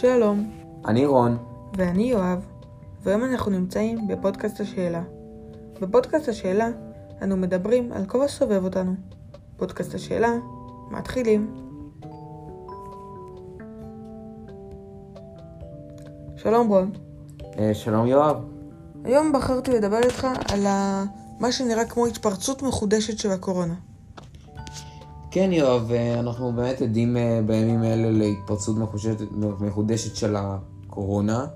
שלום, אני רון. ואני יואב, והיום אנחנו נמצאים בפודקאסט השאלה. בפודקאסט השאלה אנו מדברים על כל הסובב אותנו. פודקאסט השאלה, מתחילים. שלום רון, אה, שלום יואב. היום בחרתי לדבר איתך על ה... מה שנראה כמו התפרצות מחודשת של הקורונה. כן יואב, אה, אנחנו באמת עדים אה, בימים אלה להתפרצות מחודשת, של הקורונה.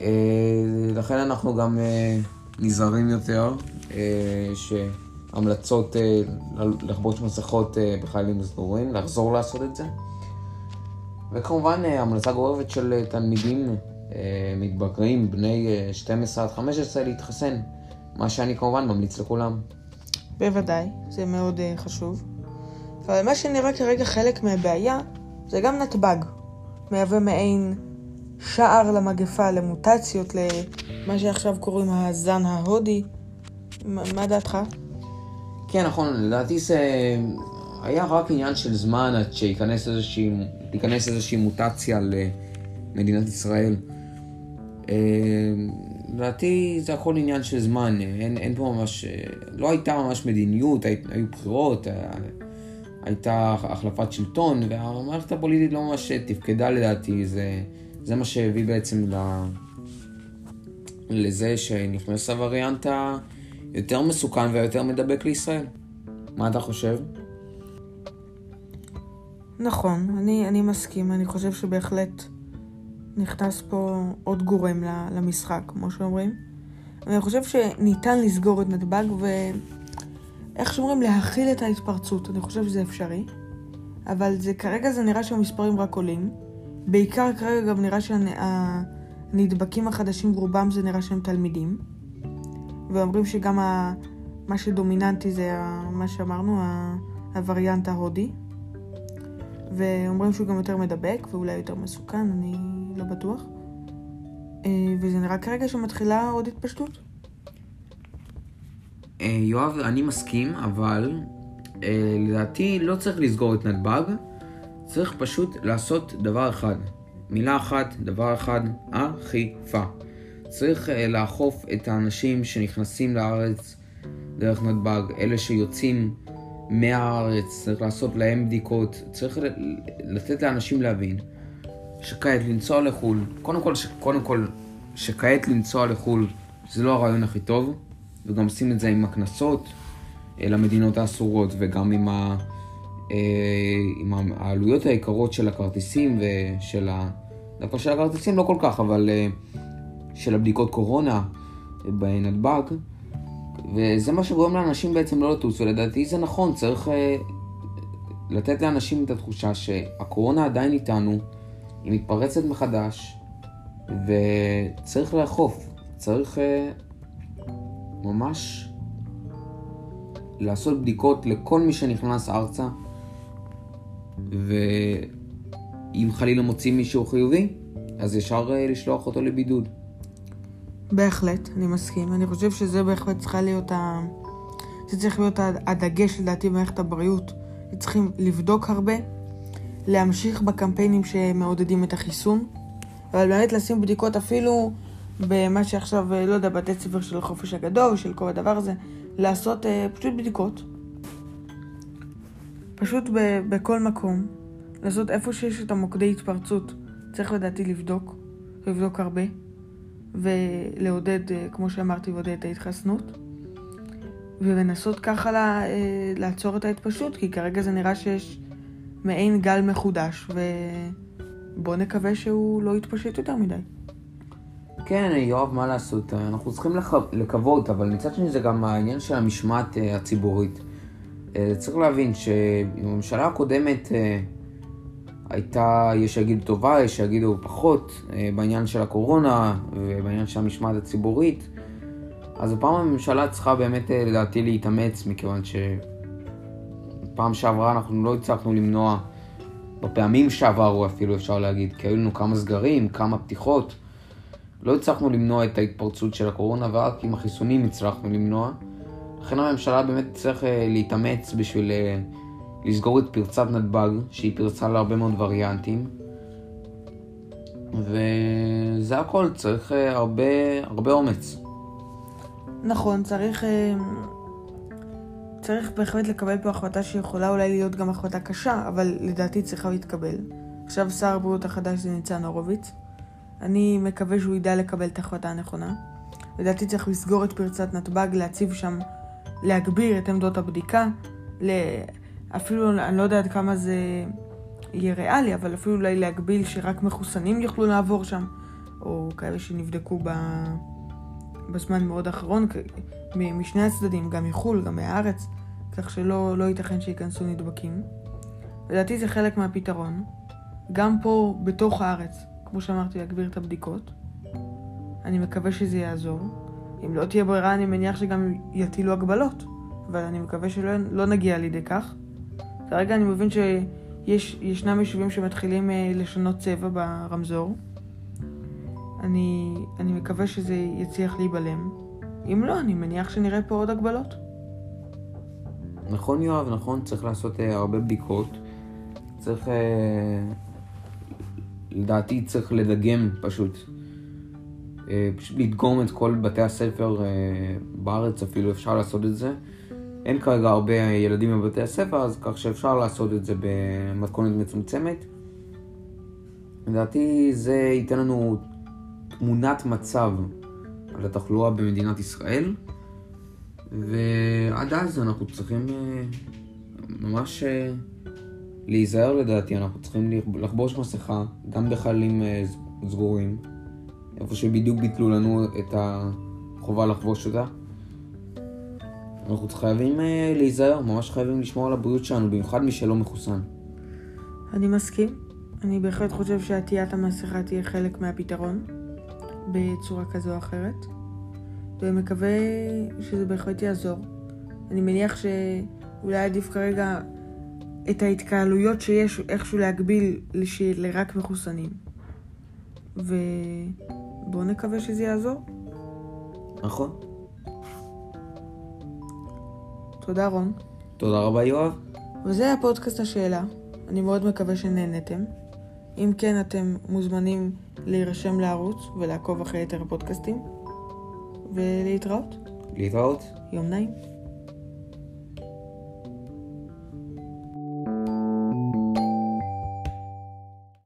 אה, לכן אנחנו גם נזהרים יותר, שהמלצות לחבוש מסכות בחיילים סגורים, לחזור לעשות את זה. וכמובן המלצה גורפת של תלמידים מתבגרים, בני אה, 12 עד 15, להתחסן. מה שאני כמובן ממליץ לכולם. בוודאי, זה מאוד חשוב. אבל מה שנראה כרגע חלק מהבעיה זה גם נתב"ג. מהווה מעין שער למגפה, למוטציות, למה שעכשיו קוראים הזן ההודי. מה, מה דעתך? כן, נכון, לדעתי זה היה רק עניין של זמן עד שייכנס איזושהי, איזושהי מוטציה למדינת ישראל. אה, לדעתי זה הכל עניין של זמן, אין, אין פה ממש, לא הייתה ממש מדיניות, הי, היו בחירות, הייתה החלפת שלטון, והמערכת הפוליטית לא ממש תפקדה לדעתי, זה, זה מה שהביא בעצם ל, לזה שנכנס הווריאנט היותר מסוכן והיותר מדבק לישראל. מה אתה חושב? נכון, אני, אני מסכים, אני חושב שבהחלט נכנס פה עוד גורם למשחק, כמו שאומרים. ואני חושב שניתן לסגור את נתב"ג ואיך שאומרים, להכיל את ההתפרצות. אני חושב שזה אפשרי. אבל זה, כרגע זה נראה שהמספרים רק עולים. בעיקר כרגע גם נראה שהנדבקים החדשים רובם זה נראה שהם תלמידים. ואומרים שגם ה, מה שדומיננטי זה ה, מה שאמרנו, ה, הווריאנט ההודי. ואומרים שהוא גם יותר מדבק ואולי יותר מסוכן, אני לא בטוח. אה, וזה נראה כרגע שמתחילה עוד התפשטות. אה, יואב, אני מסכים, אבל אה, לדעתי לא צריך לסגור את נתב"ג, צריך פשוט לעשות דבר אחד. מילה אחת, דבר אחד, אכיפה. צריך לאכוף את האנשים שנכנסים לארץ דרך נתב"ג, אלה שיוצאים מהארץ, צריך לעשות להם בדיקות, צריך לתת לאנשים להבין שכעת לנסוע לחו"ל, קודם כל, קודם כל שכעת לנסוע לחו"ל זה לא הרעיון הכי טוב, וגם עושים את זה עם הקנסות למדינות האסורות וגם עם, ה, עם העלויות היקרות של הכרטיסים ושל ה... דווקא של הכרטיסים לא כל כך, אבל של הבדיקות קורונה בנתב"ג. וזה מה שגורם לאנשים בעצם לא לטוס, ולדעתי זה נכון, צריך לתת לאנשים את התחושה שהקורונה עדיין איתנו, היא מתפרצת מחדש, וצריך לאכוף, צריך ממש לעשות בדיקות לכל מי שנכנס ארצה, ואם חלילה מוצאים מישהו חיובי, אז ישר uh, לשלוח אותו לבידוד. בהחלט, אני מסכים. אני חושב שזה בהחלט צריכה להיות ה... זה צריך להיות הדגש לדעתי במערכת הבריאות. צריכים לבדוק הרבה, להמשיך בקמפיינים שמעודדים את החיסון, אבל באמת לשים בדיקות אפילו במה שעכשיו, לא יודע, בתי ספר של החופש הגדול, של כל הדבר הזה, לעשות uh, פשוט בדיקות. פשוט ב- בכל מקום, לעשות איפה שיש את המוקדי התפרצות. צריך לדעתי לבדוק, לבדוק הרבה. ולעודד, כמו שאמרתי, לעודד את ההתחסנות. ולנסות ככה לה, לעצור את ההתפשטות, כי כרגע זה נראה שיש מעין גל מחודש, ובואו נקווה שהוא לא יתפשט יותר מדי. כן, יואב, מה לעשות? אנחנו צריכים לח... לקוות, אבל מצד שני זה גם העניין של המשמעת הציבורית. צריך להבין שבממשלה הקודמת הייתה, יש שיגידו טובה, יש שיגידו פחות, בעניין של הקורונה ובעניין של המשמעת הציבורית. אז הפעם הממשלה צריכה באמת לדעתי להתאמץ, מכיוון שפעם שעברה אנחנו לא הצלחנו למנוע, בפעמים שעברו אפילו אפשר להגיד, כי היו לנו כמה סגרים, כמה פתיחות. לא הצלחנו למנוע את ההתפרצות של הקורונה, ורק עם החיסונים הצלחנו למנוע. לכן הממשלה באמת צריך להתאמץ בשביל לסגור את פרצת נתב"ג, שהיא פרצה להרבה מאוד וריאנטים. וזה הכל, צריך אה, הרבה, הרבה אומץ. נכון, צריך... אה, צריך בהחלט לקבל פה החלטה שיכולה אולי להיות גם החלטה קשה, אבל לדעתי צריכה להתקבל. עכשיו שר הבריאות החדש זה ניצן הורוביץ. אני מקווה שהוא ידע לקבל את ההחלטה הנכונה. לדעתי צריך לסגור את פרצת נתב"ג, להציב שם, להגביר את עמדות הבדיקה, אפילו, אני לא יודעת כמה זה יהיה ריאלי, אבל אפילו אולי להגביל שרק מחוסנים יוכלו לעבור שם, או כאלה שנבדקו ב... בזמן מאוד האחרון, משני הצדדים, גם מחו"ל, גם מהארץ, כך שלא לא ייתכן שייכנסו נדבקים. לדעתי זה חלק מהפתרון. גם פה, בתוך הארץ, כמו שאמרתי, להגביר את הבדיקות. אני מקווה שזה יעזור. אם לא תהיה ברירה, אני מניח שגם יטילו הגבלות, אבל אני מקווה שלא לא נגיע לידי כך. כרגע אני מבין שישנם יישובים שמתחילים אה, לשנות צבע ברמזור. אני, אני מקווה שזה יצליח להיבלם. אם לא, אני מניח שנראה פה עוד הגבלות. נכון יואב, נכון, צריך לעשות uh, הרבה בדיקות. צריך, uh, לדעתי צריך לדגם פשוט. Uh, פשוט לדגום את כל בתי הספר uh, בארץ אפילו, אפשר לעשות את זה. אין כרגע הרבה ילדים בבתי הספר, אז כך שאפשר לעשות את זה במתכונת מצומצמת. לדעתי זה ייתן לנו תמונת מצב על התחלואה במדינת ישראל, ועד אז אנחנו צריכים אה, ממש אה, להיזהר לדעתי, אנחנו צריכים לחבוש מסכה, גם בחללים אה, סגורים, איפה שבדיוק ביטלו לנו את החובה לחבוש אותה. אנחנו חייבים להיזהר, ממש חייבים לשמור על הבריאות שלנו, במיוחד מי שלא מחוסן. אני מסכים. אני בהחלט חושב שעטיית המסכה תהיה חלק מהפתרון. בצורה כזו או אחרת, ומקווה שזה בהחלט יעזור. אני מניח שאולי עדיף כרגע את ההתקהלויות שיש איכשהו להגביל לרק מחוסנים. ובואו נקווה שזה יעזור. נכון. תודה רון. תודה רבה יואב. וזה היה פודקאסט השאלה. אני מאוד מקווה שנהנתם. אם כן, אתם מוזמנים להירשם לערוץ ולעקוב אחרי יתר הפודקאסטים, ולהתראות. להתראות. יום נעים.